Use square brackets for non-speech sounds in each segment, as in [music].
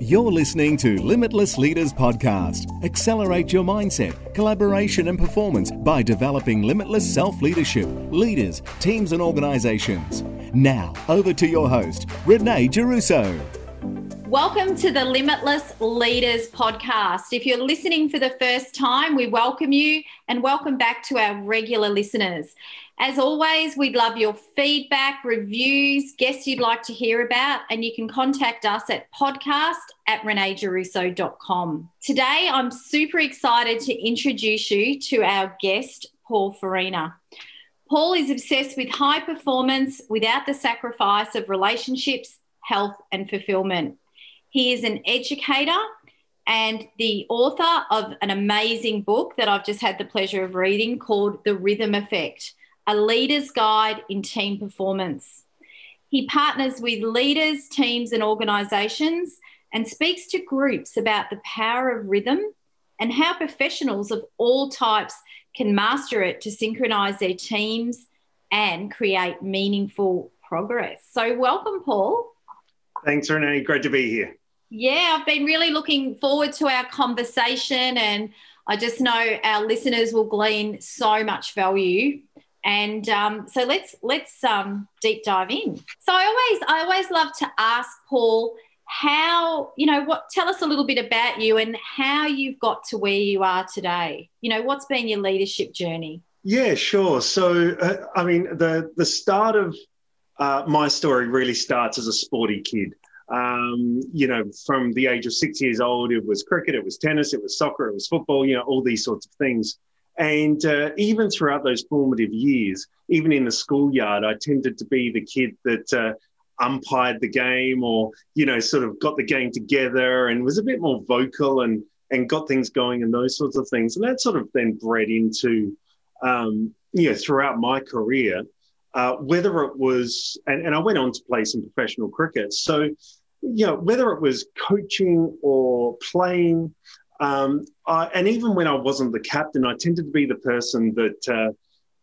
You're listening to Limitless Leaders Podcast. Accelerate your mindset, collaboration, and performance by developing limitless self leadership, leaders, teams, and organizations. Now, over to your host, Renee Geruso. Welcome to the Limitless Leaders Podcast. If you're listening for the first time, we welcome you and welcome back to our regular listeners. As always, we'd love your feedback, reviews, guests you'd like to hear about, and you can contact us at podcast at reneegeruso.com. Today, I'm super excited to introduce you to our guest, Paul Farina. Paul is obsessed with high performance without the sacrifice of relationships, health, and fulfillment. He is an educator and the author of an amazing book that I've just had the pleasure of reading called The Rhythm Effect a leader's guide in team performance. He partners with leaders, teams, and organisations and speaks to groups about the power of rhythm and how professionals of all types can master it to synchronise their teams and create meaningful progress. So, welcome, Paul. Thanks, Renee. Great to be here. Yeah, I've been really looking forward to our conversation, and I just know our listeners will glean so much value and um, so let's let's um, deep dive in. So I always I always love to ask Paul how you know what tell us a little bit about you and how you've got to where you are today. You know what's been your leadership journey? Yeah, sure. So uh, I mean the the start of uh, my story really starts as a sporty kid. Um, you know, from the age of six years old, it was cricket, it was tennis, it was soccer, it was football. You know, all these sorts of things. And uh, even throughout those formative years, even in the schoolyard, I tended to be the kid that uh, umpired the game or, you know, sort of got the game together and was a bit more vocal and, and got things going and those sorts of things. And that sort of then bred into, um, you know, throughout my career, uh, whether it was, and, and I went on to play some professional cricket. So, you know, whether it was coaching or playing, um, I, and even when I wasn't the captain, I tended to be the person that uh,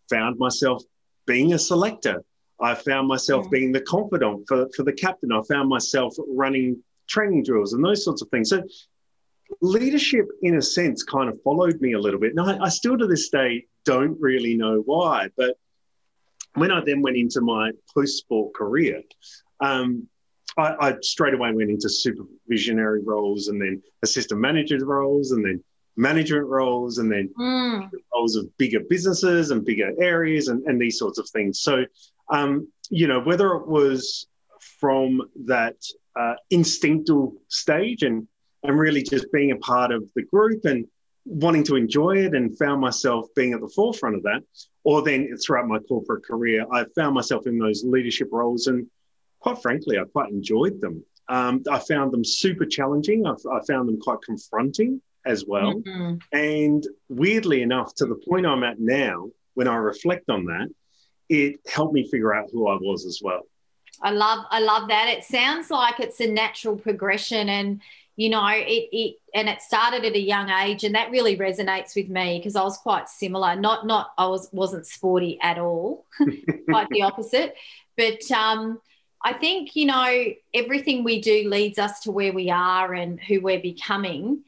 found myself being a selector. I found myself mm. being the confidant for, for the captain. I found myself running training drills and those sorts of things. So leadership, in a sense, kind of followed me a little bit. Now, I, I still to this day don't really know why, but when I then went into my post sport career, um, I, I straight away went into supervisionary roles and then assistant manager roles and then management roles and then mm. roles of bigger businesses and bigger areas and, and these sorts of things. So, um, you know, whether it was from that uh, instinctual stage and and really just being a part of the group and wanting to enjoy it and found myself being at the forefront of that, or then throughout my corporate career, I found myself in those leadership roles and quite frankly, I quite enjoyed them. Um, I found them super challenging. I, I, found them quite confronting as well. Mm-hmm. And weirdly enough, to the point I'm at now, when I reflect on that, it helped me figure out who I was as well. I love, I love that. It sounds like it's a natural progression, and you know, it, it, and it started at a young age, and that really resonates with me because I was quite similar. Not, not, I was wasn't sporty at all, [laughs] quite the opposite. But um, I think, you know, everything we do leads us to where we are and who we're becoming.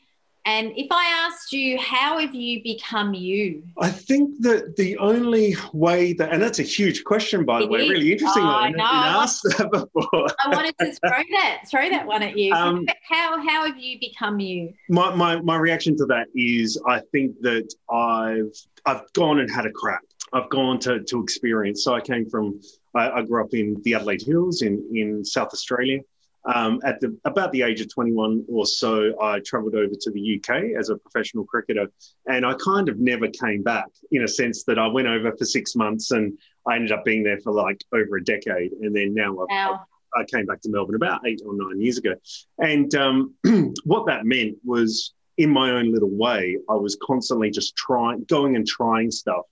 And if I asked you, how have you become you? I think that the only way that, and that's a huge question, by the way, is. really interesting oh, one. I haven't been asked that [laughs] before. I wanted to throw that, throw that one at you. Um, how, how have you become you? My, my, my reaction to that is I think that I've, I've gone and had a crap. I've gone to, to experience. So I came from I, I grew up in the Adelaide Hills in, in South Australia. Um, at the, about the age of 21 or so, I travelled over to the UK as a professional cricketer, and I kind of never came back in a sense that I went over for six months and I ended up being there for like over a decade, and then now wow. I, I came back to Melbourne about eight or nine years ago, and um, [clears throat] what that meant was, in my own little way, I was constantly just trying, going and trying stuff,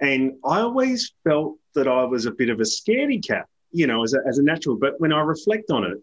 and I always felt that I was a bit of a scaredy cat, you know, as a, as a natural. But when I reflect on it,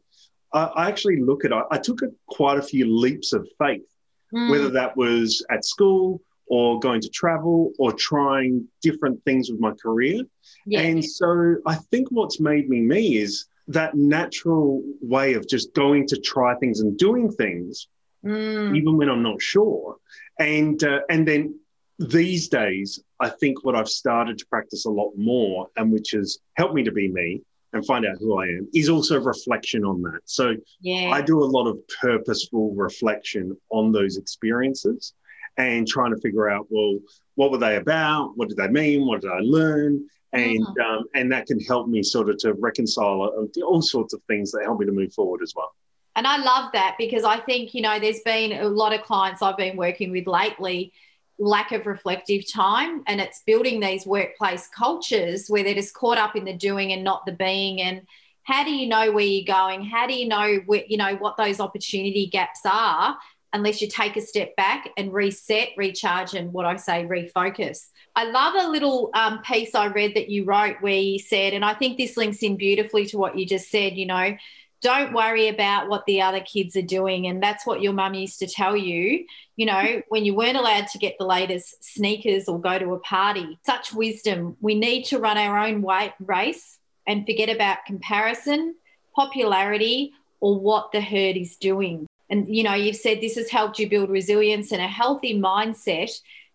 I, I actually look at it, I took quite a few leaps of faith, mm. whether that was at school or going to travel or trying different things with my career. Yeah. And so I think what's made me me is that natural way of just going to try things and doing things, Mm. even when I'm not sure. And uh, and then these days, I think what I've started to practice a lot more, and which has helped me to be me and find out who I am, is also reflection on that. So Yeah. I do a lot of purposeful reflection on those experiences and trying to figure out, well, what were they about? What did they mean? What did I learn? And um, and that can help me sort of to reconcile uh, all sorts of things that help me to move forward as well. And I love that because I think, you know, there's been a lot of clients I've been working with lately, lack of reflective time, and it's building these workplace cultures where they're just caught up in the doing and not the being. And how do you know where you're going? How do you know where, you know, what those opportunity gaps are unless you take a step back and reset, recharge, and what I say, refocus? I love a little um, piece I read that you wrote where you said, and I think this links in beautifully to what you just said, you know, don't worry about what the other kids are doing. And that's what your mum used to tell you, you know, [laughs] when you weren't allowed to get the latest sneakers or go to a party. Such wisdom. We need to run our own race and forget about comparison, popularity, or what the herd is doing. And, you know, you've said this has helped you build resilience and a healthy mindset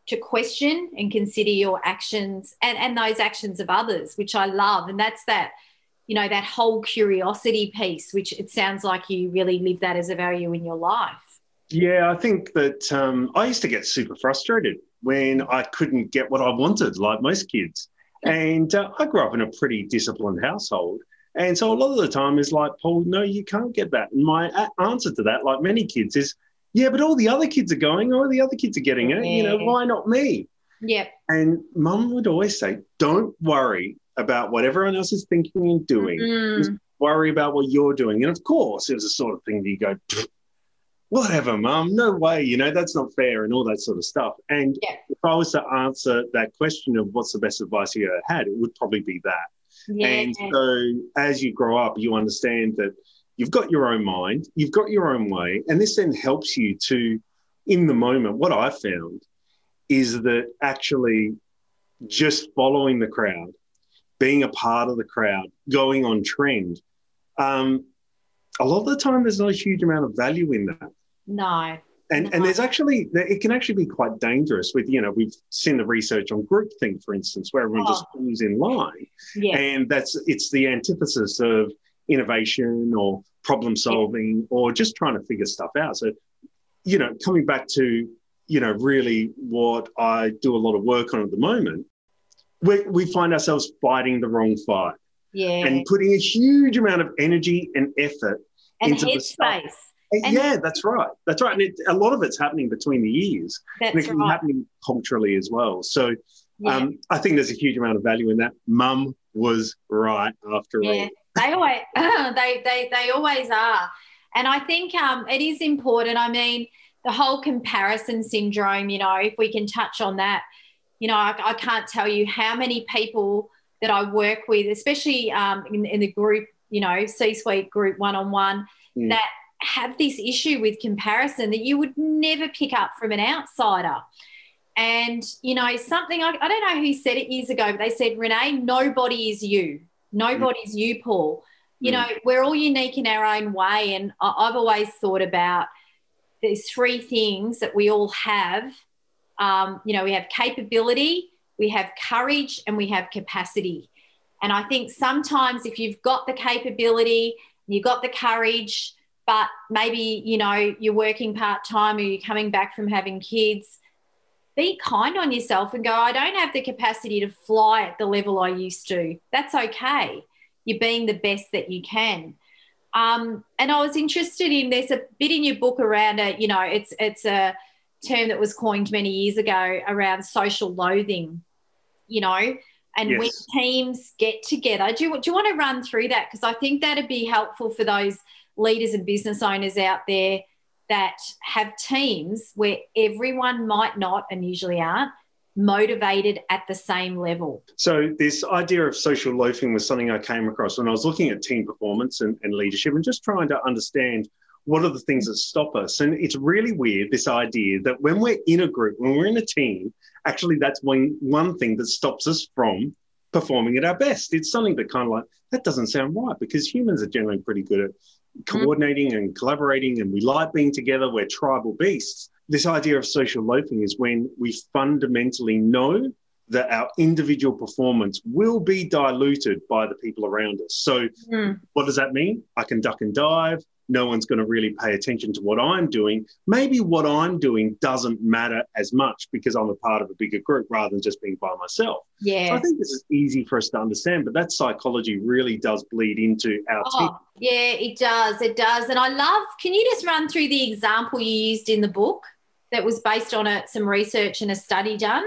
to question and consider your actions and, and those actions of others, which I love. And that's that you know that whole curiosity piece which it sounds like you really live that as a value in your life Yeah, I think that um, I used to get super frustrated when I couldn't get what I wanted, like most kids. [laughs] And uh, I grew up in a pretty disciplined household. And so a lot of the time is like, Paul, no, you can't get that. And my a- answer to that, like many kids, is, yeah, but all the other kids are going, all the other kids are getting it. You know, why not me? yep And mum would always say, don't worry about what everyone else is thinking and doing. Mm, Worry about what you're doing. And of course, it was the sort of thing that you go, whatever, mum, no way, you know, that's not fair and all that sort of stuff. And Yeah. if I was to answer that question of what's the best advice you ever had, it would probably be that. yeah And so as you grow up, you understand that you've got your own mind, you've got your own way. And this then helps you to, in the moment, what I found is that actually just following the crowd, being a part of the crowd, going on trend, um, a lot of the time there's not a huge amount of value in that. no And, and there's actually, it can actually be quite dangerous with, you know, we've seen the research on groupthink, for instance, where everyone just falls in line. yeah And that's, it's the antithesis of innovation or problem solving or just trying to figure stuff out. So, you know, coming back to, you know, really what I do a lot of work on at the moment, we, we find ourselves fighting the wrong fight yeah and putting a huge amount of energy and effort and into the And- yeah, that's right. That's right. And it, a lot of it's happening between the ears. and it that's can be right happening culturally as well. So yeah. um, I think there's a huge amount of value in that. Mum was right after yeah all. they always [laughs] they, they they always are and i think um, it is important i mean the whole comparison syndrome you know if we can touch on that you know i, I can't tell you how many people that i work with especially um, in, in the group you know c-suite group one-on-one Mm. that have this issue with comparison that you would never pick up from an outsider and you know something I, I don't know who said it years ago but they said renee nobody is you nobody's you paul you Mm. know we're all unique in our own way and I, i've always thought about there's three things that we all have um, you know we have capability we have courage and we have capacity. And i think sometimes if you've got the capability you've got the courage but maybe you know you're working part-time or you're coming back from having kids be kind on yourself and go i don't have the capacity to fly at the level i used to. That's okay. You're being the best that you can. Um, and i was interested in there's a bit in your book around it you know it's it's a term that was coined many years ago around social loafing you know? And when teams get together do you, do you want to run through that? Because i think that'd be helpful for those leaders and business owners out there that have teams where everyone might not and usually aren't motivated at the same level. So this idea of social loafing was something I came across when I was looking at team performance and, and leadership and just trying to understand what are the things that stop us. And it's really weird, this idea that when we're in a group, when we're in a team, actually that's one, one thing that stops us from performing at our best. It's something that kind of like, that doesn't sound right because humans are generally pretty good at coordinating and collaborating and we like being together. We're tribal beasts. This idea of social loafing is when we fundamentally know that our individual performance will be diluted by the people around us. So, mm. what does that mean? I can duck and dive no one's going to really pay attention to what I'm doing. Maybe what I'm doing doesn't matter as much because I'm a part of a bigger group rather than just being by myself. Yeah. So I think this is easy for us to understand, but that psychology really does bleed into our oh, team. Yeah, it does. It does. And I love, can you just run through the example you used in the book that was based on a, some research and a study done?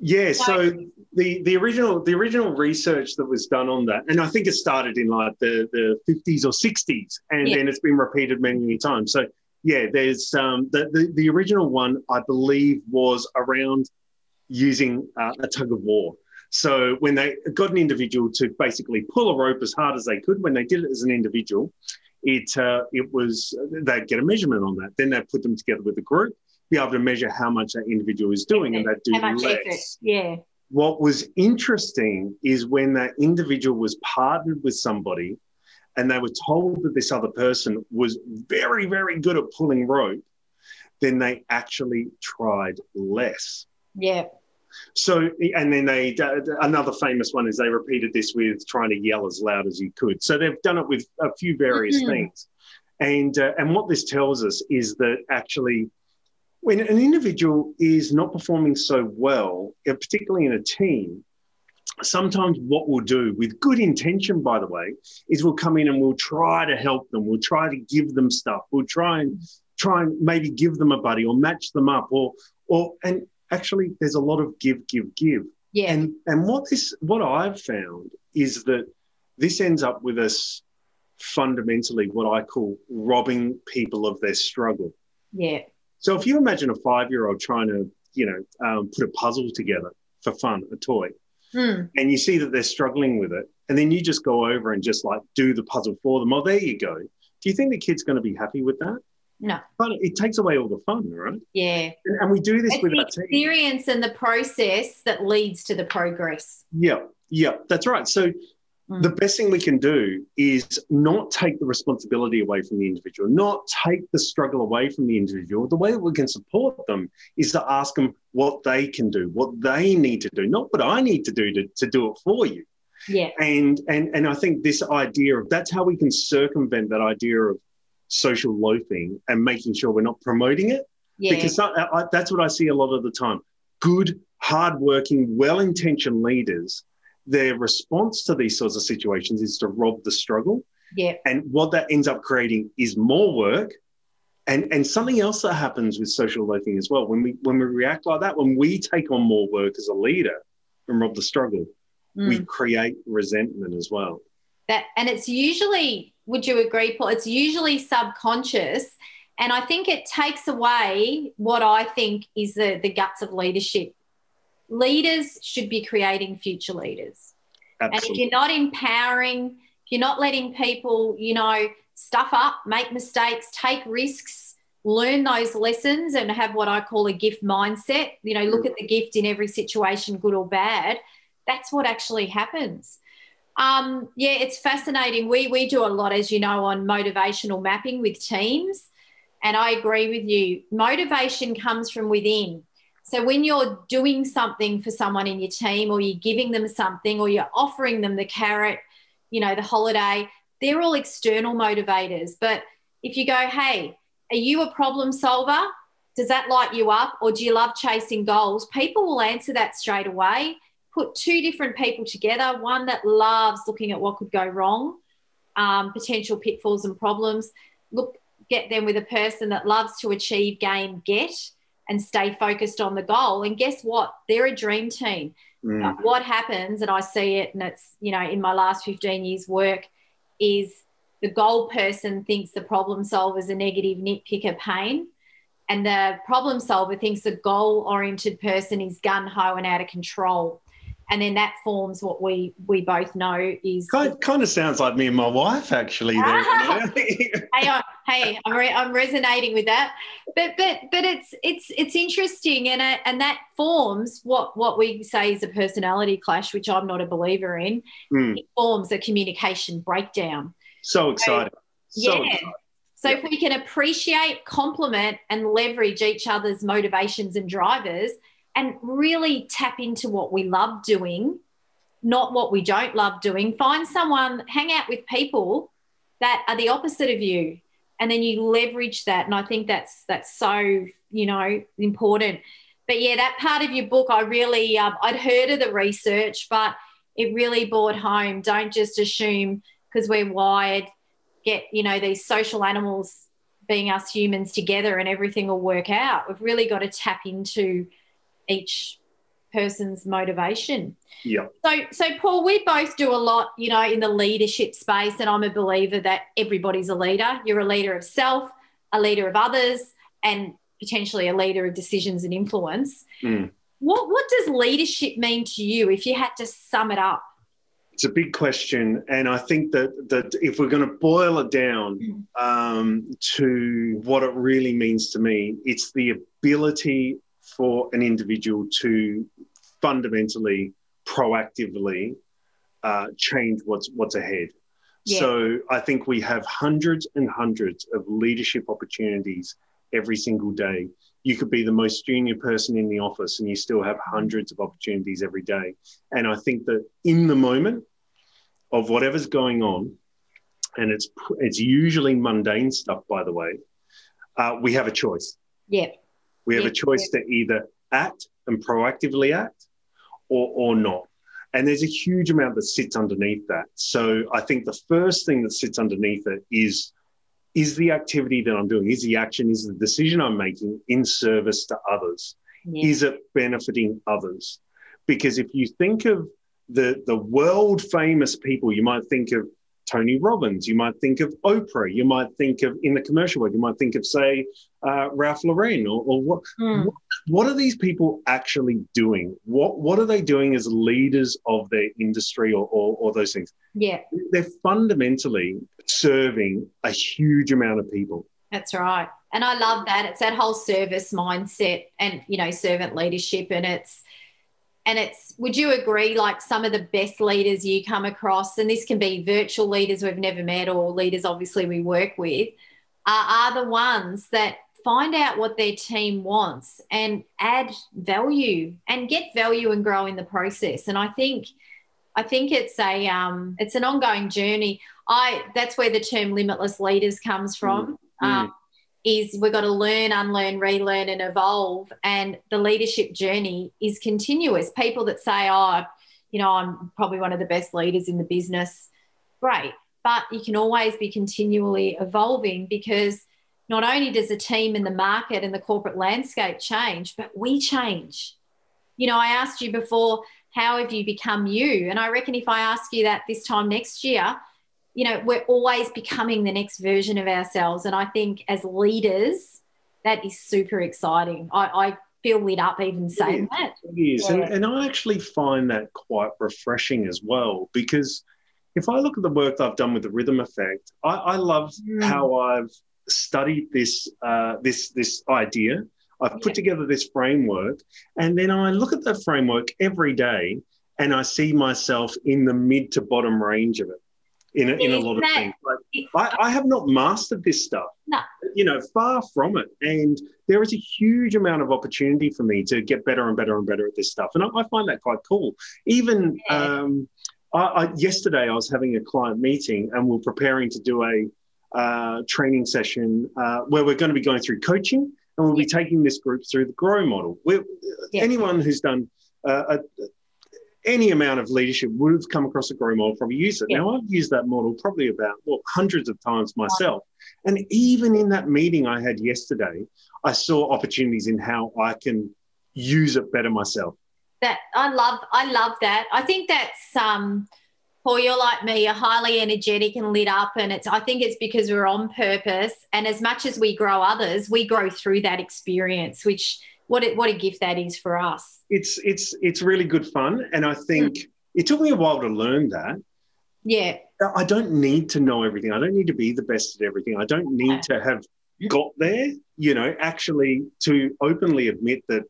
Yeah, so the the original the original research that was done on that, and I think it started in like the the fifties or sixties, and yeah. then it's been repeated many many times. So yeah, there's um, the, the the original one I believe was around using uh, a tug of war. So when they got an individual to basically pull a rope as hard as they could, when they did it as an individual, it uh, it was they'd get a measurement on that. Then they put them together with a group be able to measure how much that individual is doing and that do less. Effort. Yeah. What was interesting is when that individual was partnered with somebody and they were told that this other person was very, very good at pulling rope, then they actually tried less. Yeah. So, and then they, another famous one is they repeated this with trying to yell as loud as you could. So they've done it with a few various mm-hmm. things. And, uh, and what this tells us is that actually when an individual is not performing so well, uh, particularly in a team, sometimes what we'll do with good intention, by the way, is we'll come in and we'll try to help them. We'll try to give them stuff. We'll try and try and maybe give them a buddy or match them up or or and actually there's a lot of give, give, give. Yeah. And and what this what I've found is that this ends up with us fundamentally what I call robbing people of their struggle. Yeah. So if you imagine a five year old trying to, you know, um, put a puzzle together for fun, a toy, hmm. and you see that they're struggling with it, and then you just go over and just like do the puzzle for them. Oh, there you go. Do you think the kid's going to be happy with that? No. But it takes away all the fun, right? Yeah. And, and we do this it's with the experience and the process that leads to the progress. Yeah. Yeah, that's right. So the mm. best thing we can do is not take the responsibility away from the individual, not take the struggle away from the individual. The way that we can support them is to ask them what they can do, what they need to do, not what I need to do to, to do it for you. Yeah. And and and I think this idea of that's how we can circumvent that idea of social loafing and making sure we're not promoting it. Yeah. Because I, that's what I see a lot of the time. Good, hardworking, well-intentioned leaders their response to these sorts of situations is to rob the struggle. Yeah. And what that ends up creating is more work. And, and something else that happens with social loafing as well, when we when we react like that, when we take on more work as a leader and rob the struggle, mm. we create resentment as well. That and it's usually, would you agree, Paul? It's usually subconscious. And I think it takes away what I think is the, the guts of leadership leaders should be creating future leaders. Absolutely. And if you're not empowering, if you're not letting people, you know, stuff up, make mistakes, take risks, learn those lessons, and have what I call a gift mindset, you know, look at the gift in every situation, good or bad, that's what actually happens. Um, yeah, it's fascinating. We we do a lot, as you know, on motivational mapping with teams, and I agree with you. Motivation comes from within. So when you're doing something for someone in your team or you're giving them something or you're offering them the carrot, you know, the holiday, they're all external motivators. But if you go, hey, are you a problem solver? Does that light you up? Or do you love chasing goals? People will answer that straight away. Put two different people together one that loves looking at what could go wrong, um, potential pitfalls and problems. Look, get them with a person that loves to achieve, gain, get and stay focused on the goal. And guess what? They're a dream team. Mm. Uh, what happens, and I see it, and it's, you know, in my last 15 years' work, is the goal person thinks the problem solver is a negative nitpicker pain. And the problem solver thinks the goal oriented person is gun ho and out of control and then that forms what we we both know is kind, kind of sounds like me and my wife actually there, hey [laughs] hey, I, hey, I'm, re- I'm resonating with that. But but but it's it's it's interesting, and it, and that forms what what we say is a personality clash, which I'm not a believer in. Mm. It forms a communication breakdown. So exciting. So yeah. exciting. So if we can appreciate, compliment, and leverage each other's motivations and drivers, and really tap into what we love doing, not what we don't love doing. Find someone, hang out with people that are the opposite of you, and then you leverage that. And I think that's that's so you know important. But yeah, that part of your book, I really um, I'd heard of the research, but it really brought home. Don't just assume because we're wired get you know these social animals being us humans together and everything will work out we've really got to tap into each person's motivation. Yeah. so so paul we both do a lot you know in the leadership space and i'm a believer that everybody's a leader. You're a leader of self a leader of others and potentially a leader of decisions and influence. Mm. what what does leadership mean to you if you had to sum it up? It's a big question, and I think that that if we're going to boil it down um, to what it really means to me, it's the ability for an individual to fundamentally, proactively uh, change what's what's ahead. Yeah. So I think we have hundreds and hundreds of leadership opportunities every single day. You could be the most junior person in the office and you still have hundreds of opportunities every day. And I think that in the moment of whatever's going on, and it's it's usually mundane stuff, by the way, uh, we have a choice. yeah We have a choice to either act and proactively act or, or not. And there's a huge amount that sits underneath that. So I think the first thing that sits underneath it is is the activity that I'm doing, is the action, is the decision I'm making in service to others? yeah Is it benefiting others? Because if you think of the, the world famous people, you might think of Tony Robbins, you might think of Oprah, you might think of, in the commercial world, you might think of, say, uh, Ralph Lauren, or, or what, Hmm. what are these people actually doing? What, what are they doing as leaders of their industry or, or, or those things? yeah They're fundamentally serving a huge amount of people. That's right. And I love that. It's that whole service mindset and, you know, servant leadership. And it's, and it's, would you agree, like some of the best leaders you come across, and this can be virtual leaders we've never met or leaders obviously we work with, are, are the ones that find out what their team wants and add value and get value and grow in the process. And I think, I think it's a, um, it's an ongoing journey. I, that's where the term limitless leaders comes from um, is we've got to learn, unlearn, relearn, and evolve. And the leadership journey is continuous. People that say, oh, you know, I'm probably one of the best leaders in the business, great. But you can always be continually evolving because not only does the team and the market and the corporate landscape change, but we change. You know, I asked you before, how have you become you? And I reckon if I ask you that this time next year, you know, we're always becoming the next version of ourselves. And I think as leaders, that is super exciting. I, I feel lit up even saying that. It is. And, Yeah. and I actually find that quite refreshing as well because if I look at the work that I've done with the rhythm effect, I, I love Mm. how I've studied this uh, this this idea. I've put Yeah. together this framework, and then I look at the framework every day, and I see myself in the mid to bottom range of it. In a, in a lot of things, like I, I have not mastered this stuff. No. You know, far from it. And there is a huge amount of opportunity for me to get better and better and better at this stuff. And I, I find that quite cool. Even Yeah. um, I, I, yesterday, I was having a client meeting and we're preparing to do a uh, training session uh, where we're going to be going through coaching and we'll be taking this group through the GROW model. We're, Yeah. Anyone who's done uh, a, any amount of leadership would have come across a GROW model, probably used it. Yeah. Now, I've used that model probably about well, hundreds of times myself. And even in that meeting I had yesterday, I saw opportunities in how I can use it better myself. That I love. I love that. I think that's um, Paul. You're like me. You're highly energetic and lit up, and it's. I think it's because we're on purpose. And as much as we grow others, we grow through that experience. Which what a, what a gift that is for us. It's it's it's really good fun, and I think mm. it took me a while to learn that. Yeah. I don't need to know everything. I don't need to be the best at everything. I don't need to have got there, you know, actually to openly admit that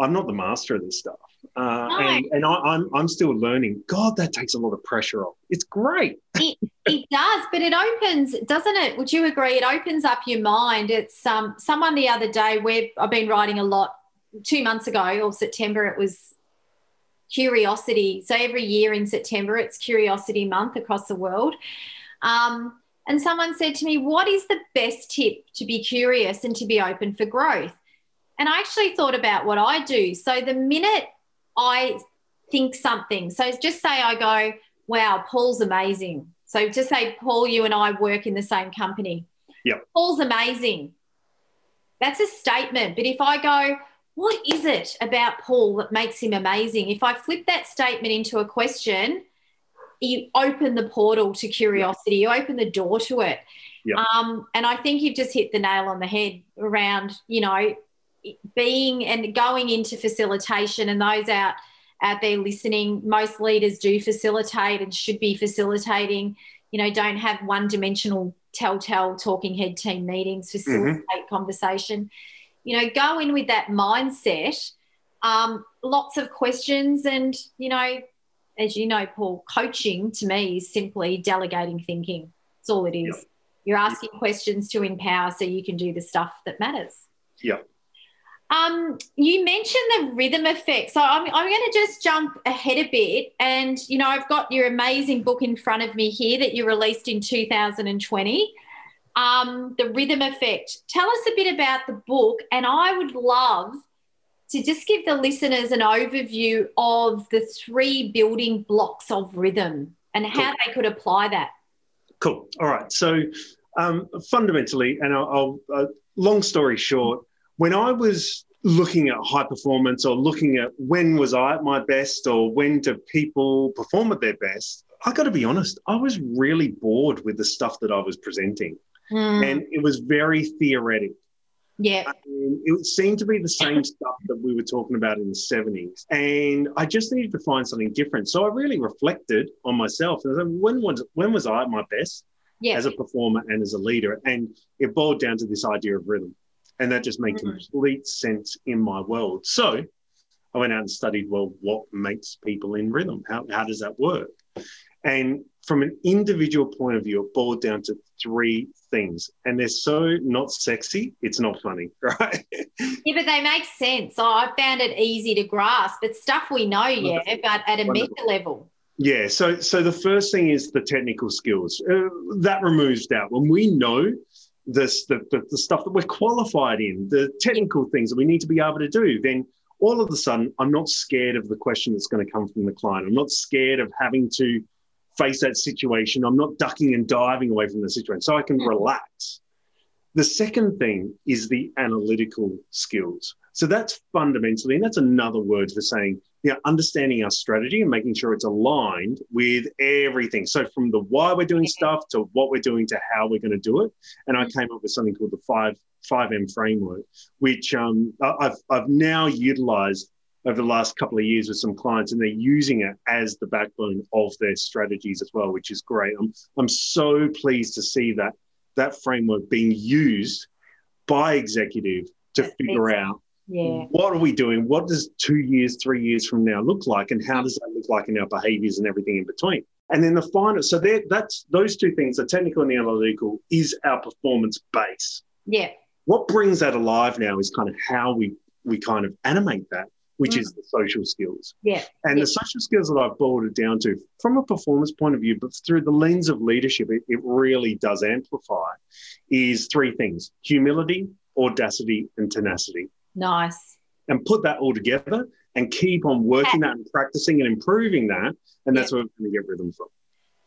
I'm not the master of this stuff. Uh, And, and I, I'm, I'm still learning. God, that takes a lot of pressure off. It's great. [laughs] it, it does, but it opens, doesn't it? Would you agree? It opens up your mind. It's um someone the other day where I've been writing a lot. Two months ago or September, it was curiosity. So every year in September, it's Curiosity Month across the world. Um, and someone said to me, "What is the best tip to be curious and to be open for growth?" And I actually thought about what I do. So the minute I think something, so just say I go, wow, Paul's amazing. So just say, Paul, you and I work in the same company. Yep. Paul's amazing. That's a statement. But if I go, what is it about Paul that makes him amazing? If I flip that statement into a question, you open the portal to curiosity, you open the door to it. Yep. Um, and I think you've just hit the nail on the head around, you know, being and going into facilitation and those out out there listening most leaders do facilitate and should be facilitating. You know don't have one dimensional telltale talking head team meetings facilitate conversation. You know go in with that mindset. Um, lots of questions and you know as you know paul coaching to me is simply delegating thinking. That's all it is. Yep. you're asking questions to empower so you can do the stuff that matters. Yeah. Um, you mentioned the rhythm effect. So I'm, I'm going to just jump ahead a bit. And, you know, I've got your amazing book in front of me here that you released in 2020, um, The Rhythm Effect. Tell us a bit about the book. And I would love to just give the listeners an overview of the three building blocks of rhythm and how they could apply that. Cool. All right. So um, fundamentally, and I'll, I'll uh, long story short, when I was looking at high performance or looking at when was I at my best or when do people perform at their best, I got to be honest, I was really bored with the stuff that I was presenting, Mm, and it was very theoretic. yeah. And it seemed to be the same stuff that we were talking about in the 70s. And I just needed to find something different. So I really reflected on myself. And I said, when was, when was I at my best Yeah. as a performer and as a leader? And it boiled down to this idea of rhythm. And that just made Mhm. complete sense in my world. So I went out and studied, well, what makes people in rhythm? How, how does that work? And from an individual point of view, it boiled down to three things. And they're so not sexy, it's not funny, [laughs] right? Yeah, but they make sense. So I found it easy to grasp. It's stuff we know, yeah, but at a Wonderful. meta level. Yeah. So, so the first thing is the technical skills. Uh, that removes doubt. When we know this, the, the, the stuff that we're qualified in, the technical things that we need to be able to do, then all of a sudden, I'm not scared of the question that's going to come from the client. I'm not scared of having to face that situation. I'm not ducking and diving away from the situation. So I can Mhm. relax. The second thing is the analytical skills. So that's fundamentally, and that's another word for saying, you know, understanding our strategy and making sure it's aligned with everything. So from the why we're doing stuff to what we're doing to how we're going to do it. And I came up with something called the five five M framework, which um, I've I've now utilized over the last couple of years with some clients, and they're using it as the backbone of their strategies as well, which is great. I'm I'm so pleased to see that that framework being used by executive to figure out Yeah. what are we doing? What does two years, three years from now look like, and how does that look like in our behaviors and everything in between? And then the final, so there, that's those two things, the technical and the analytical, is our performance base. Yeah. What brings that alive now is kind of how we we kind of animate that, which mm. is the social skills. Yeah. And Yeah. the social skills that I've boiled it down to from a performance point of view, but through the lens of leadership, it, it really does amplify is three things humility, audacity, and tenacity Nice. and put that all together and keep on working that and practicing and improving that. And that's where we're going to get rhythm from.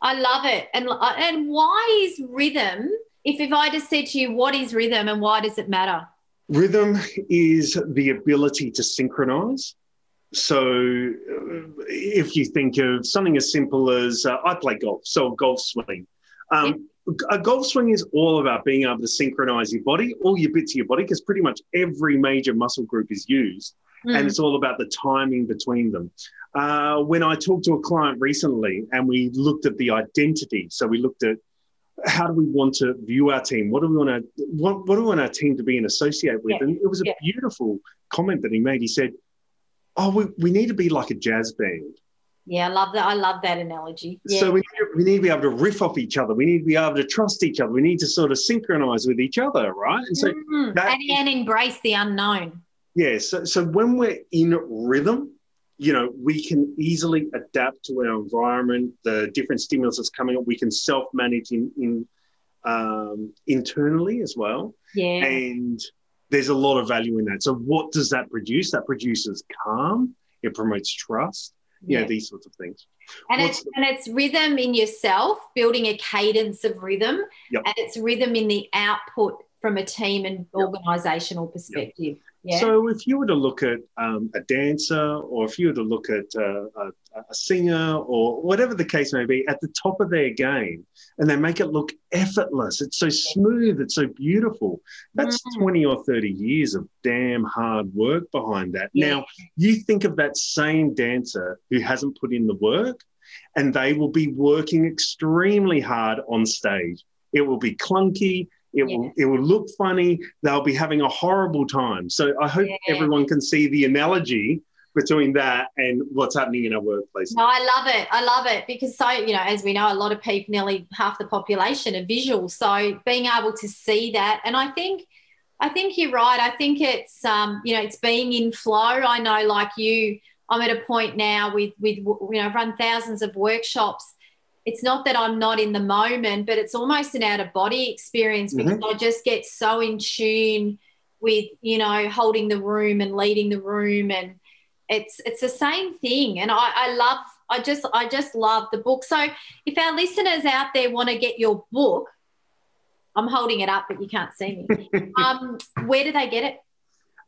I love it. And and why is rhythm? If if I just said to you, what is rhythm and why does it matter? Rhythm is the ability to synchronize. So, uh, if you think of something as simple as uh, I play golf, so a golf swing. Um, A golf swing is all about being able to synchronize your body, all your bits of your body, because pretty much every major muscle group is used. Mm. and it's all about the timing between them. uh, when I talked to a client recently and we looked at the identity, so we looked at how do we want to view our team? What do we want to what, what do we want our team to be and associate with? Yeah. And it was a yeah. beautiful comment that he made. He said, "Oh, we, we need to be like a jazz band." Yeah, I love that. I love that analogy. Yeah. So we need, to, we need to be able to riff off each other. We need to be able to trust each other. We need to sort of synchronize with each other, right? And so mm, that, and, and embrace the unknown. Yeah. So so when we're in rhythm, you know, we can easily adapt to our environment, the different stimulus that's coming up. We can self manage in, in um, internally as well. Yeah. And there's a lot of value in that. So what does that produce? That produces calm. It promotes trust yeah, these sorts of things. And What's it's the- and it's rhythm in yourself, building a cadence of rhythm, yep. and it's rhythm in the output from a team and yep. organizational perspective. Yep. Yeah. So if you were to look at um, a dancer, or if you were to look at uh, a, a, singer, or whatever the case may be, at the top of their game, and they make it look effortless, it's so smooth, it's so beautiful. That's mm. twenty or thirty years of damn hard work behind that. Yeah. Now you think of that same dancer who hasn't put in the work, and they will be working extremely hard on stage. It will be clunky. It yeah. will it will look funny. They'll be having a horrible time. So I hope yeah. everyone can see the analogy between that and what's happening in our workplace. No, I love it. I love it because so you know, as we know, a lot of people, nearly half the population, are visual. So being able to see that, and I think. I think you're right. I think it's um, you know it's being in flow. I know, like you, I'm at a point now with with you know I've run thousands of workshops it's not that I'm not in the moment, but it's almost an out of body experience because mm-hmm. I just get so in tune with, you know, holding the room and leading the room. And it's it's the same thing. And I, I love, I just I just love the book. So if our listeners out there want to get your book, I'm holding it up, but you can't see me. [laughs] um, where do they get it?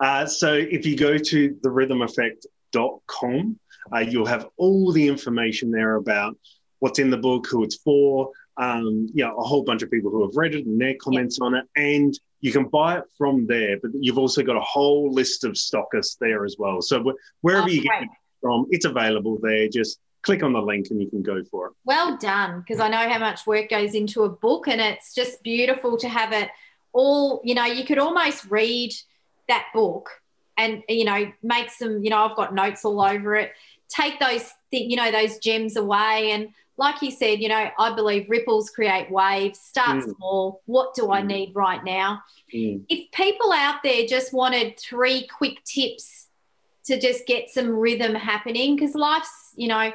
Uh, so if you go to therhythmeffect.com, uh, you'll have all the information there about what's in the book, who it's for, um, you know, a whole bunch of people who have read it and their comments yeah. on it. And you can buy it from there, but you've also got a whole list of stockists there as well. So wherever oh, you get it from, it's available there. Just click on the link and you can go for it. Well done, because I know how much work goes into a book, and it's just beautiful to have it all. You know, you could almost read that book and you know make some. You know, I've got notes all over it. Take those, you know, those gems away and like you said, you know, I believe ripples create waves. Start mm. small. What do I mm. need right now? Mm. If people out there just wanted three quick tips to just get some rhythm happening, because life's, you know,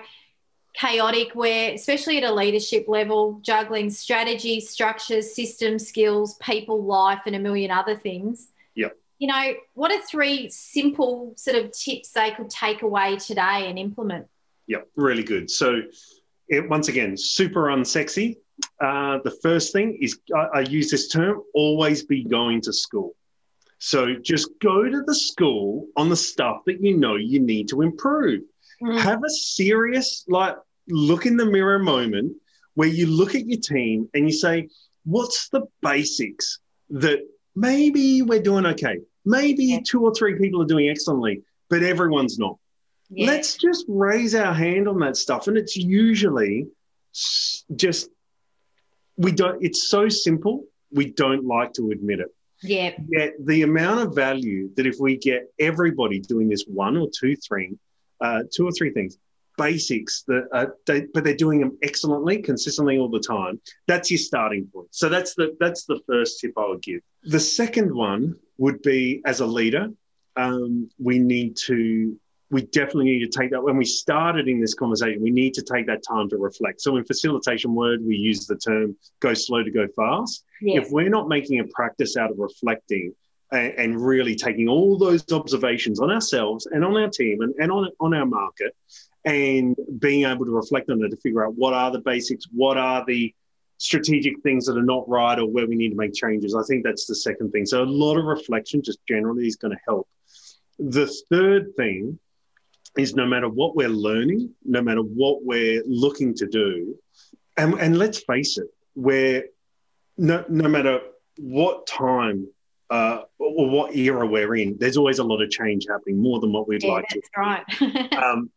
chaotic, where, especially at a leadership level, juggling strategy, structures, systems, skills, people, life, and a million other things. Yep. You know, what are three simple sort of tips they could take away today and implement? Yep, really good. So, it, once again, super unsexy. Uh, the first thing is I, I use this term always be going to school. So just go to the school on the stuff that you know you need to improve. Mm. Have a serious, like, look in the mirror moment where you look at your team and you say, what's the basics that maybe we're doing okay? Maybe two or three people are doing excellently, but everyone's not. Yeah. Let's just raise our hand on that stuff. And it's usually just, we don't, it's so simple, we don't like to admit it. Yeah. Yet the amount of value that if we get everybody doing this one or two, three, uh, two or three things, basics that uh, they, but they're doing them excellently, consistently all the time. That's your starting point. So that's the that's the first tip I would give. The second one would be as a leader, um, we need to we definitely need to take that. When we started in this conversation we need to take that time to reflect. So in facilitation word we use the term go slow to go fast. Yes. if we're not making a practice out of reflecting and, and, really taking all those observations on ourselves and on our team and, and on, on our market and being able to reflect on it to figure out what are the basics what are the strategic things that are not right or where we need to make changes i think that's the second thing. So a lot of reflection just generally is going to help. The third thing is no matter what we're learning, no matter what we're looking to do, and, and let's face it, we're no, no matter what time uh, or what era we're in, there's always a lot of change happening, more than what we'd yeah, like that's to. right. [laughs] um,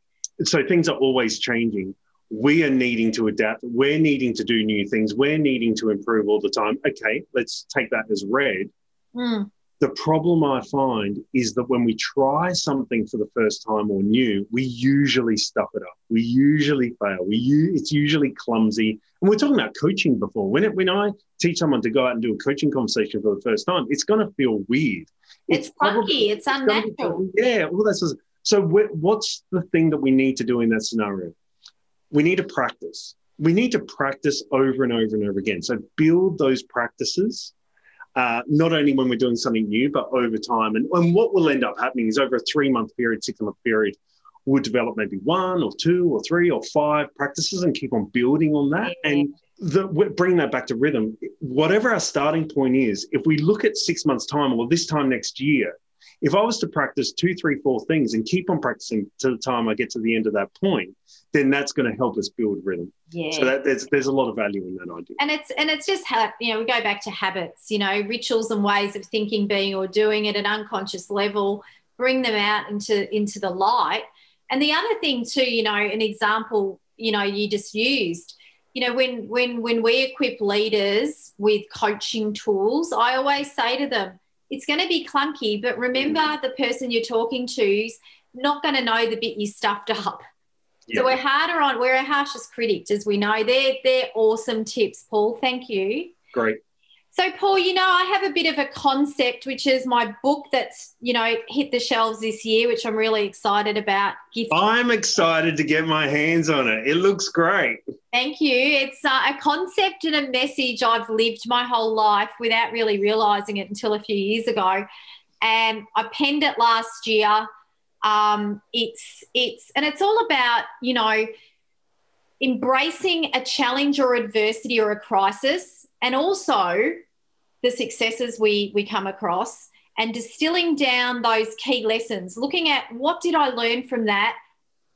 so things are always changing. We are needing to adapt. We're needing to do new things. We're needing to improve all the time. Okay, let's take that as read. Mm. The problem I find is that when we try something for the first time or new, we usually stuff it up. We usually fail. We u- it's usually clumsy. And we're talking about coaching before. When it, when I teach someone to go out and do a coaching conversation for the first time, it's going to feel weird. It's, funky. It's unnatural. yeah, all that sort of, so what's the thing that we need to do in that scenario? We need to practice. We need to practice over and over and over again. So build those practices uh, not only when we're doing something new, but over time. And, and what will end up happening is over a three month period, six month period, we'll develop maybe one or two or three or five practices and keep on building on that. Yeah. And the, bring that back to rhythm. Whatever our starting point is, if we look at six months' time or this time next year, if I was to practice two, three, four things and keep on practicing to the time I get to the end of that point, then that's going to help us build rhythm. Yeah. So that, there's there's a lot of value in that idea. And it's and it's just how you know we go back to habits, you know, rituals and ways of thinking, being, or doing at an unconscious level. Bring them out into into the light. And the other thing too, you know, an example, you know, you just used you know when when when we equip leaders with coaching tools i always say to them it's going to be clunky, but remember mm. the person you're talking to's not going to know the bit you stuffed up. So we're harder on, we're a harshest critic as we know. They're, they're awesome tips, Paul. Thank you. Great. So, Paul, you know, I have a bit of a concept, which is my book that's, you know, hit the shelves this year, which I'm really excited about. Gift- I'm excited to get my hands on it. It looks great. Thank you. It's uh, a concept and a message I've lived my whole life without really realizing it until a few years ago. And I penned it last year. Um, it's, it's, and it's all about, you know, embracing a challenge or adversity or a crisis and also the successes we we come across and distilling down those key lessons looking at what did i learn from that?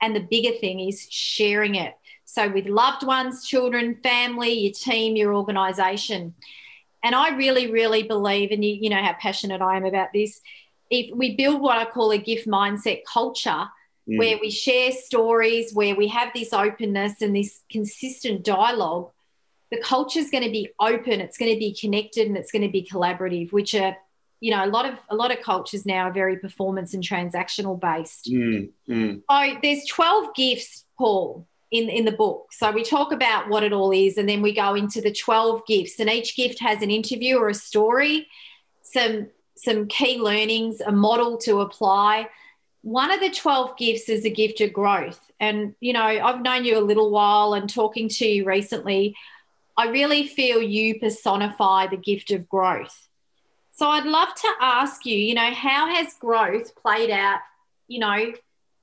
And the bigger thing is sharing it. So with loved ones children family your team your organization. And i really really believe and you, you know how passionate i am about this if we build what i call a gift mindset culture mm. where we share stories where we have this openness and this consistent dialogue the culture is going to be open it's going to be connected and it's going to be collaborative which are you know a lot of a lot of cultures now are very performance and transactional based mm, mm. so there's 12 gifts paul in in the book so we talk about what it all is and then we go into the 12 gifts and each gift has an interview or a story some some key learnings a model to apply one of the 12 gifts is a gift of growth and you know i've known you a little while and talking to you recently I really feel you personify the gift of growth. So I'd love to ask you, you know, how has growth played out, you know,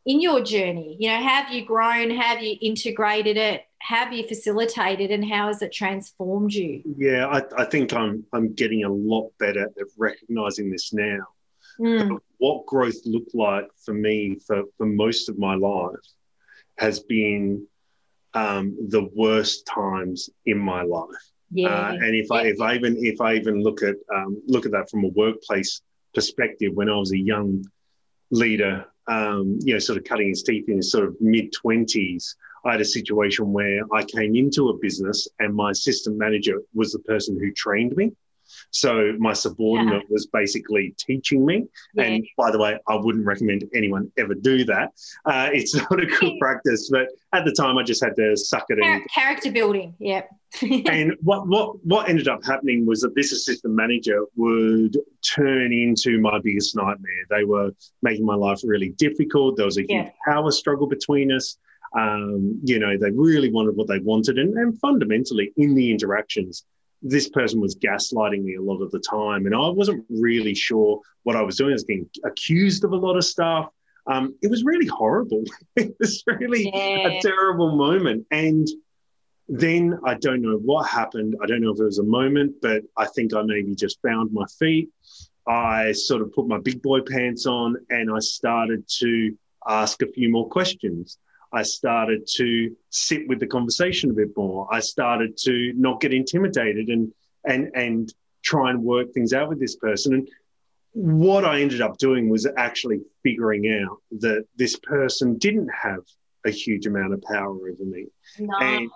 in your journey? You know, have you grown? Have you integrated it? Have you facilitated and how has it transformed you? Yeah, I, I think I'm I'm getting a lot better at recognizing this now. Mm. What growth looked like for me for, for most of my life has been um, the worst times in my life. Yeah. Uh, and if yeah. I if I even if I even look at um, look at that from a workplace perspective, when I was a young leader, um, you know, sort of cutting his teeth in his sort of mid twenties, I had a situation where I came into a business and my assistant manager was the person who trained me. So my subordinate yeah. was basically teaching me. Yeah. And by the way, I wouldn't recommend anyone ever do that. Uh, it's [laughs] not a good practice. But at the time, I just had to suck it Char- in. Character building, yeah. [laughs] and what what what ended up happening was that this assistant manager would turn into my biggest nightmare. They were making my life really difficult. There was a huge yeah. power struggle between us. Um, you know, they really wanted what they wanted, and, and fundamentally in the interactions, this person was gaslighting me a lot of the time, and I wasn't really sure what I was doing. I was getting accused of a lot of stuff. Um, it was really horrible. [laughs] it was really yeah. a terrible moment. And then I don't know what happened. I don't know if it was a moment, but I think I maybe just found my feet. I sort of put my big boy pants on and I started to ask a few more questions. I started to sit with the conversation a bit more. I started to not get intimidated and and and try and work things out with this person. And what I ended up doing was actually figuring out that this person didn't have a huge amount of power over me. No. And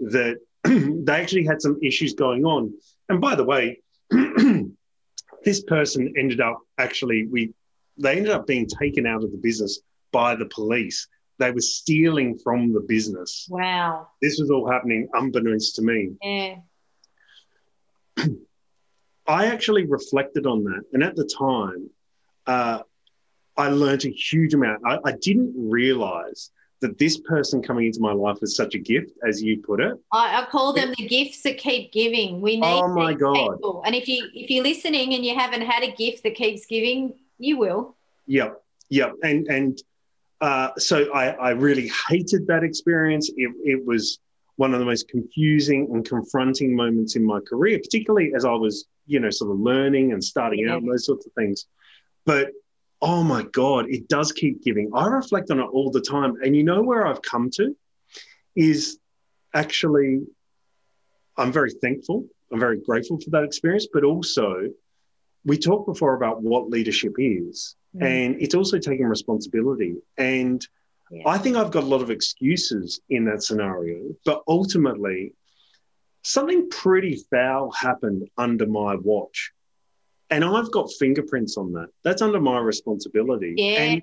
that [clears throat] they actually had some issues going on. And by the way, [clears throat] this person ended up actually we they ended up being taken out of the business by the police. They were stealing from the business. wow. This was all happening unbeknownst to me. Yeah. [clears throat] I actually reflected on that. And at the time, uh, I learned a huge amount. I, I didn't realize that this person coming into my life was such a gift, as you put it. I, I call them the gifts that keep giving. We need Oh my God. people. And if you if you're listening and you haven't had a gift that keeps giving, you will. Yep, yep. And and uh, so I, I really [laughs] hated that experience. It, it was one of the most confusing and confronting moments in my career, particularly as I was, you know, sort of learning and starting out and those sorts of things. But oh my God, it does keep giving. I reflect on it all the time. And you know where I've come to is actually, I'm very thankful. I'm very grateful for that experience. But also, we talked before about what leadership is, Mm. and it's also taking responsibility. And Yeah. I think I've got a lot of excuses in that scenario, but ultimately, something pretty foul happened under my watch. And I've got fingerprints on that. That's under my responsibility. Yeah. And,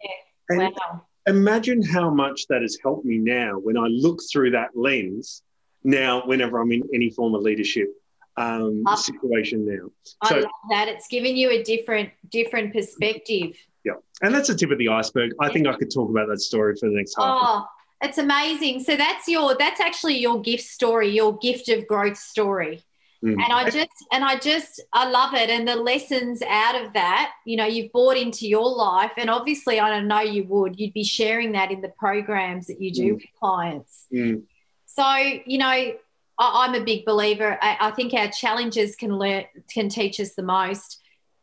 and wow. imagine how much that has helped me now when I look through that lens now, whenever I'm in any form of leadership um, situation now. I So- love that. It's given you a different different perspective. Yeah. And that's the tip of the iceberg. I think I could talk about that story for the next half. Oh, it's amazing. So that's your that's actually your gift story, your gift of growth story. Mm. And I just and I just I love it. And the lessons out of that, you know, you've bought into your life. And obviously I don't know you would, you'd be sharing that in the programs that you do Mm. with clients. Mm. So, you know, I'm a big believer. I, I think our challenges can learn can teach us the most.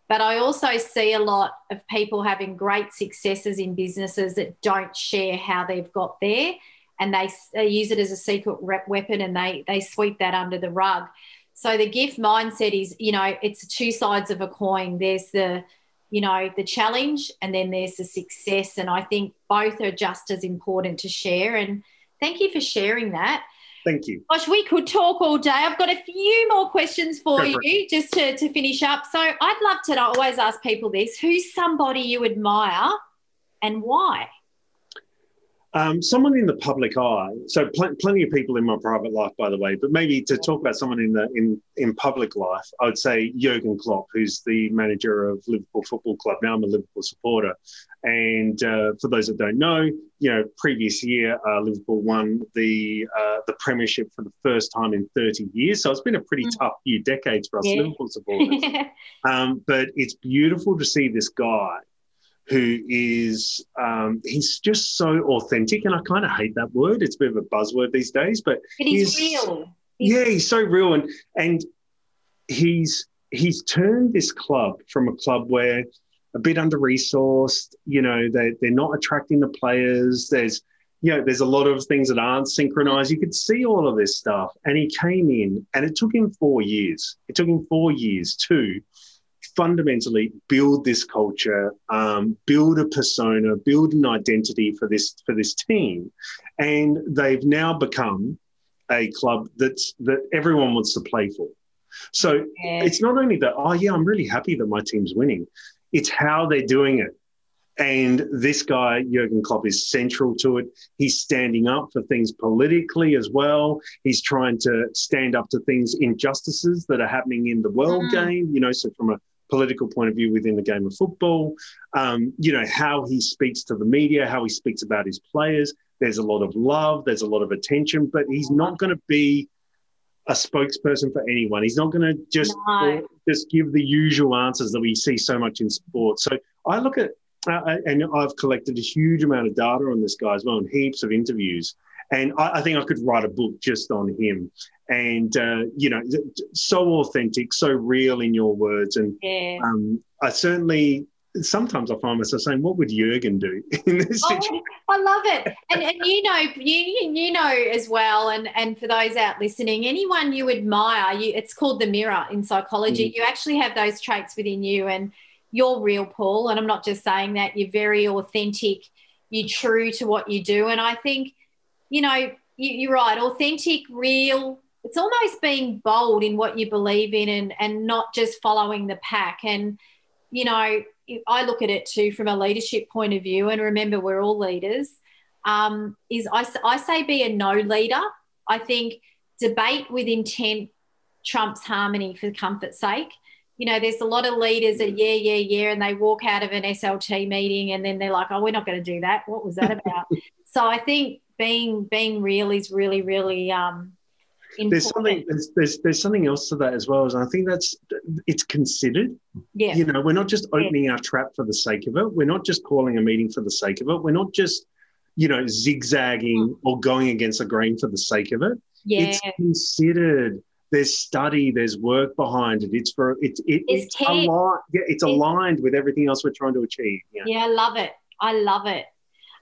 But I also see a lot of people having great successes in businesses that don't share how they've got there, and they, they use it as a secret rep weapon, and they they sweep that under the rug. So the gift mindset is, you know, it's two sides of a coin. There's the, you know, the challenge, and then there's the success. And I think both are just as important to share. And thank you for sharing that. Thank you. Gosh, we could talk all day. I've got a few more questions for you just to, to finish up. So I'd love to I always ask people this who's somebody you admire and why? Um, someone in the public eye. So pl- plenty of people in my private life, by the way. But maybe to talk about someone in the in in public life, I would say Jurgen Klopp, who's the manager of Liverpool Football Club. Now I'm a Liverpool supporter, and uh, for those that don't know, you know, previous year uh, Liverpool won the uh, the Premiership for the first time in 30 years. So it's been a pretty Mm. tough few decades for us Yeah. Liverpool supporters. [laughs] Um, but it's beautiful to see this guy who is um, he's just so authentic, and I kind of hate that word. It's a bit of a buzzword these days, but But he's He's- real. He's- yeah, he's so real, and and he's he's turned this club from a club where a bit under resourced. You know, they they're not attracting the players. There's you know, there's a lot of things that aren't synchronized. You could see all of this stuff, and he came in, and it took him four years. It took him four years to fundamentally build this culture, um, build a persona, build an identity for this for this team, and they've now become a club that's that everyone wants to play for. So Yeah. it's not only that, oh yeah, I'm really happy that my team's winning. It's how they're doing it. And this guy, Jurgen Klopp, is central to it. He's standing up for things politically as well. He's trying to stand up to things, injustices that are happening in the world Mm. game, you know, so from a political point of view within the game of football, um, you know, how he speaks to the media, how he speaks about his players. There's a lot of love, there's a lot of attention, but he's not going to be a spokesperson for anyone. He's not going to just No. just give the usual answers that we see so much in sport. So I look at uh, and I've collected a huge amount of data on this guy as well, and heaps of interviews. And I, I think I could write a book just on him. And uh, you know, so authentic, so real in your words. And Yeah. um, I certainly sometimes I find myself saying, "What would Jurgen do [laughs] in this situation?" Oh, I love it, and and you know you you know as well, and and for those out listening, anyone you admire, you it's called the mirror in psychology. Mm. You actually have those traits within you, and you're real, Paul. And I'm not just saying that. You're very authentic. You're true to what you do, and I think you know, you, are right, authentic, real. It's almost being bold in what you believe in and, and not just following the pack. And, you know, I look at it too from a leadership point of view. And remember, we're all leaders. Um, is I, I say be a no leader. I think debate with intent trumps harmony for comfort's sake. You know, there's a lot of leaders that, yeah, yeah, yeah, and they walk out of an SLT meeting and then they're like, oh, we're not going to do that. What was that about? [laughs] so I think being being real is really, really um, Important. There's something there's, there's there's something else to that as well. And I think that's it's considered. Yeah. You know, we're not just opening yeah. our trap for the sake of it. We're not just calling a meeting for the sake of it. We're not just, you know, zigzagging mm. or going against the grain for the sake of it. Yeah. It's considered. There's study. There's work behind it. It's for it's it, it's, it's aligned. Yeah, it's, it's aligned with everything else we're trying to achieve. Yeah. yeah, I love it. I love it.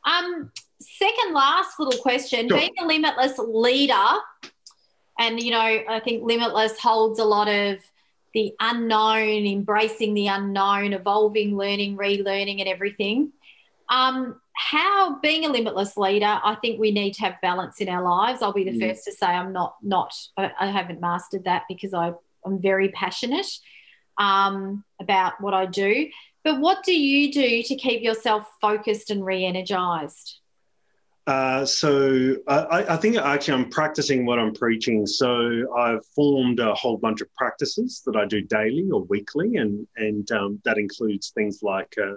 Um, second last little question: sure. Being a limitless leader and, you know, I think Limitless holds a lot of the unknown, embracing the unknown, evolving, learning, relearning, and everything. Um, how being a limitless leader, I think we need to have balance in our lives. I'll be the mm. first to say I'm not not I, I haven't mastered that because I, I'm very passionate um, about what I do. But what do you do to keep yourself focused and re-energized? Uh, so I, I, think actually I'm practicing what I'm preaching. So I've formed a whole bunch of practices that I do daily or weekly, and and um, that includes things like uh,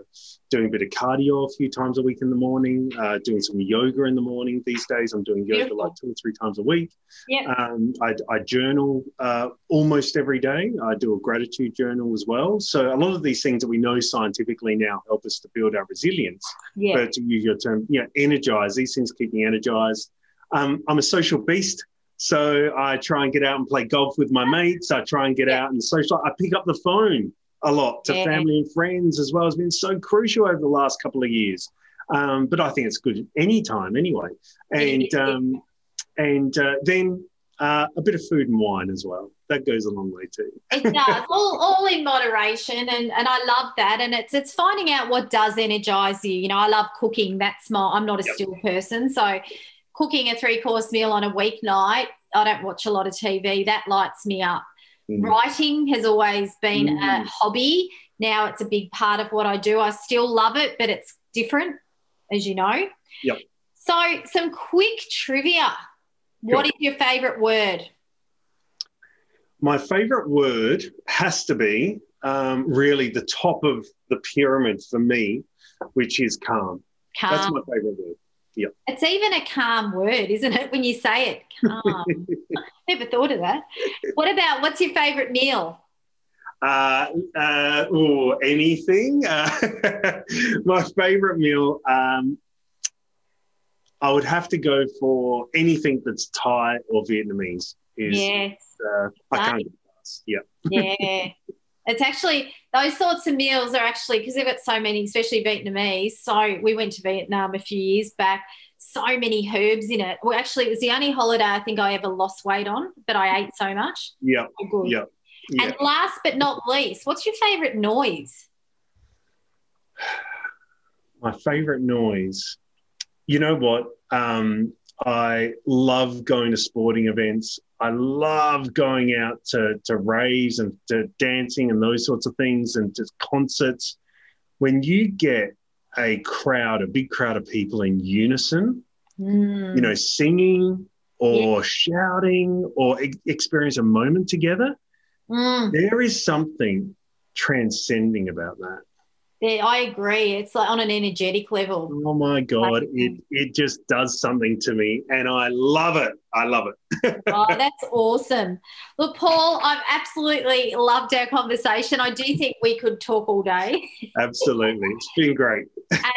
doing a bit of cardio a few times a week in the morning, uh, doing some yoga in the morning. These days, I'm doing yoga Beautiful. like two or three times a week. Yeah. Um, I, I, journal uh, almost every day. I do a gratitude journal as well. So a lot of these things that we know scientifically now help us to build our resilience. Yeah. But to use your term, you know, energize. These things keep me energized. Um, I'm a social beast. So I try and get out and play golf with my mates. I try and get yeah. out and social. I pick up the phone a lot to yeah. family and friends as well. It's been so crucial over the last couple of years. Um, but I think it's good anytime anyway. And um, and uh, then uh, a bit of food and wine as well. That goes a long way too. it does, [laughs] all, all in moderation, and, and I love that. And it's it's finding out what does energize you. You know, I love cooking. That's my. I'm not a yep. still person, so cooking a three course meal on a weeknight. I don't watch a lot of TV. That lights me up. Mm. Writing has always been mm. a hobby. Now it's a big part of what I do. I still love it, but it's different, as you know. Yep. So, some quick trivia. Sure. What is your favorite word? My favorite word has to be um, really the top of the pyramid for me, which is calm. calm. That's my favorite word. Yep. It's even a calm word, isn't it, when you say it? Calm. [laughs] Never thought of that. What about what's your favorite meal? Uh, uh, ooh, anything. Uh, [laughs] my favorite meal, um, I would have to go for anything that's Thai or Vietnamese. Is, yes. Uh, I. Yeah. Yeah. It's actually those sorts of meals are actually because they've got so many, especially Vietnamese. So we went to Vietnam a few years back. So many herbs in it. Well, actually, it was the only holiday I think I ever lost weight on, but I ate so much. Yeah. So yeah. yeah. And last but not least, what's your favorite noise? [sighs] My favorite noise. You know what? Um, I love going to sporting events. I love going out to, to raves and to dancing and those sorts of things and to concerts. When you get a crowd, a big crowd of people in unison, mm. you know, singing or yeah. shouting or e- experience a moment together, mm. there is something transcending about that. Yeah, I agree. It's like on an energetic level. Oh my god, it it just does something to me, and I love it. I love it. [laughs] oh, that's awesome. Look, Paul, I've absolutely loved our conversation. I do think we could talk all day. [laughs] absolutely, it's been great.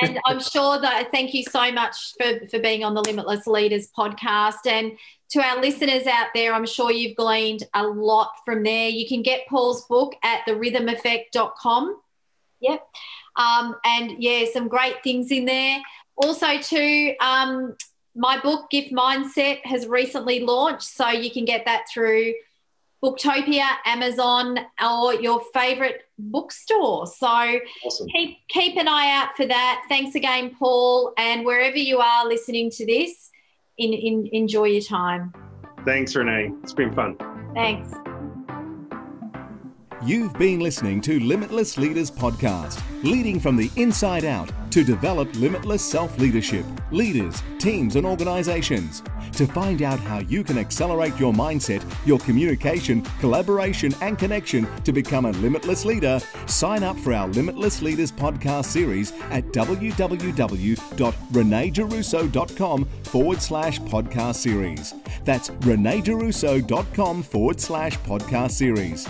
and I'm [laughs] sure that thank you so much for for being on the Limitless Leaders podcast and. To our listeners out there, I'm sure you've gleaned a lot from there. You can get Paul's book at therhythmeffect.com Yep. Um, and yeah, some great things in there. Also, too, um, my book Gift Mindset has recently launched, so you can get that through Booktopia, Amazon, or your favorite bookstore. So awesome. keep keep an eye out for that. Thanks again, Paul, and wherever you are listening to this, in, in, enjoy your time. Thanks, Renee. It's been fun. Thanks. You've been listening to Limitless Leaders Podcast, leading from the inside out to develop limitless self leadership, leaders, teams, and organizations. To find out how you can accelerate your mindset, your communication, collaboration, and connection to become a limitless leader, sign up for our Limitless Leaders podcast series at www.reneegiarrusso.com forward slash podcast series. That's reneegiarrusso.com forward slash podcast series.